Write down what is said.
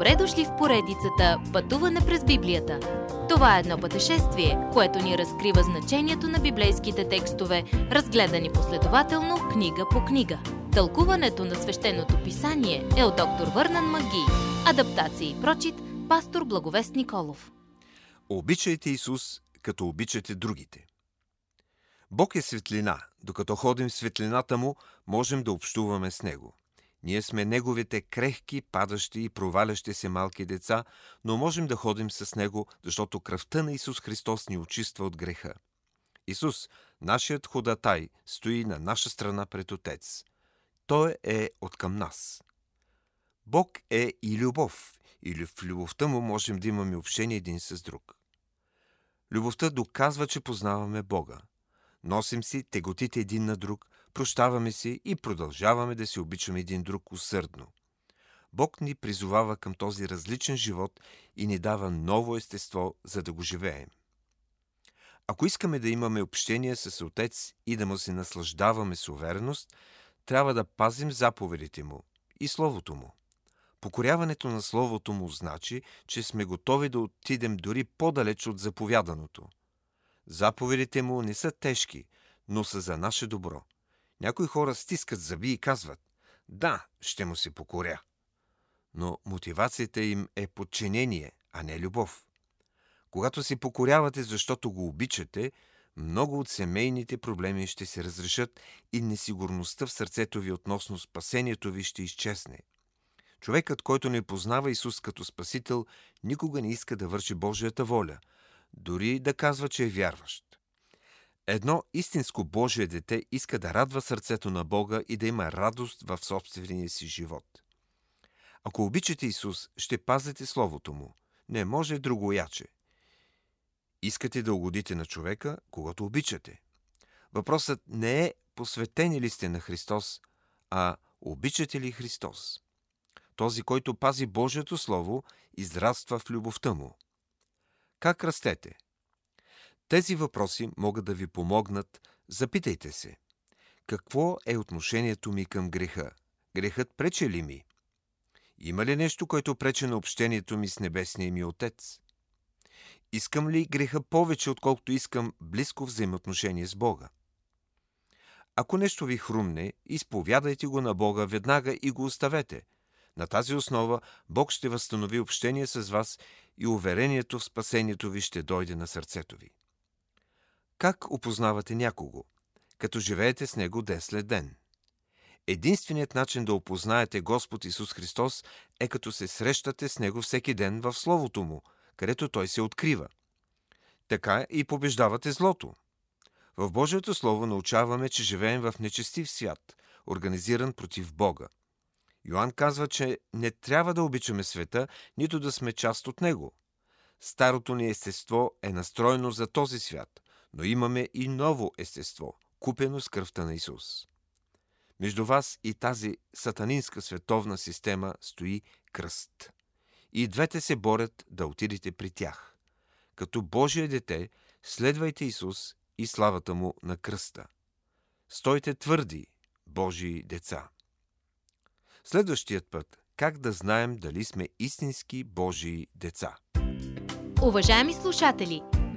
Добре дошли в поредицата Пътуване през Библията. Това е едно пътешествие, което ни разкрива значението на библейските текстове, разгледани последователно книга по книга. Тълкуването на свещеното писание е от доктор Върнан Маги. Адаптация и прочит, пастор Благовест Николов. Обичайте Исус, като обичате другите. Бог е светлина. Докато ходим в светлината Му, можем да общуваме с Него. Ние сме Неговите крехки, падащи и провалящи се малки деца, но можем да ходим с Него, защото кръвта на Исус Христос ни очиства от греха. Исус, нашият ходатай, стои на наша страна пред Отец. Той е от към нас. Бог е и любов, или в любовта му можем да имаме общение един с друг. Любовта доказва, че познаваме Бога. Носим си теготите един на друг, прощаваме си и продължаваме да се обичаме един друг усърдно. Бог ни призовава към този различен живот и ни дава ново естество, за да го живеем. Ако искаме да имаме общение с Отец и да му се наслаждаваме с увереност, трябва да пазим заповедите му и Словото му. Покоряването на Словото му значи, че сме готови да отидем дори по-далеч от заповяданото. Заповедите му не са тежки, но са за наше добро. Някои хора стискат зъби и казват «Да, ще му се покоря». Но мотивацията им е подчинение, а не любов. Когато се покорявате, защото го обичате, много от семейните проблеми ще се разрешат и несигурността в сърцето ви относно спасението ви ще изчезне. Човекът, който не познава Исус като Спасител, никога не иска да върши Божията воля, дори да казва, че е вярващ. Едно истинско Божие дете иска да радва сърцето на Бога и да има радост в собствения си живот. Ако обичате Исус, ще пазите Словото Му. Не може другояче. Искате да угодите на човека, когато обичате. Въпросът не е посветени ли сте на Христос, а обичате ли Христос? Този, който пази Божието Слово, израства в любовта му. Как растете? Тези въпроси могат да ви помогнат. Запитайте се. Какво е отношението ми към греха? Грехът прече ли ми? Има ли нещо, което прече на общението ми с небесния ми Отец? Искам ли греха повече, отколкото искам близко взаимоотношение с Бога? Ако нещо ви хрумне, изповядайте го на Бога веднага и го оставете. На тази основа Бог ще възстанови общение с вас и уверението в спасението ви ще дойде на сърцето ви. Как опознавате някого? Като живеете с него ден след ден. Единственият начин да опознаете Господ Исус Христос е като се срещате с Него всеки ден в Словото Му, където Той се открива. Така и побеждавате злото. В Божието Слово научаваме, че живеем в нечестив свят, организиран против Бога. Йоанн казва, че не трябва да обичаме света, нито да сме част от него. Старото ни естество е настроено за този свят, но имаме и ново естество, купено с кръвта на Исус. Между вас и тази сатанинска световна система стои кръст. И двете се борят да отидете при тях. Като Божие дете, следвайте Исус и славата му на кръста. Стойте твърди, Божии деца. Следващият път – как да знаем дали сме истински Божии деца. Уважаеми слушатели,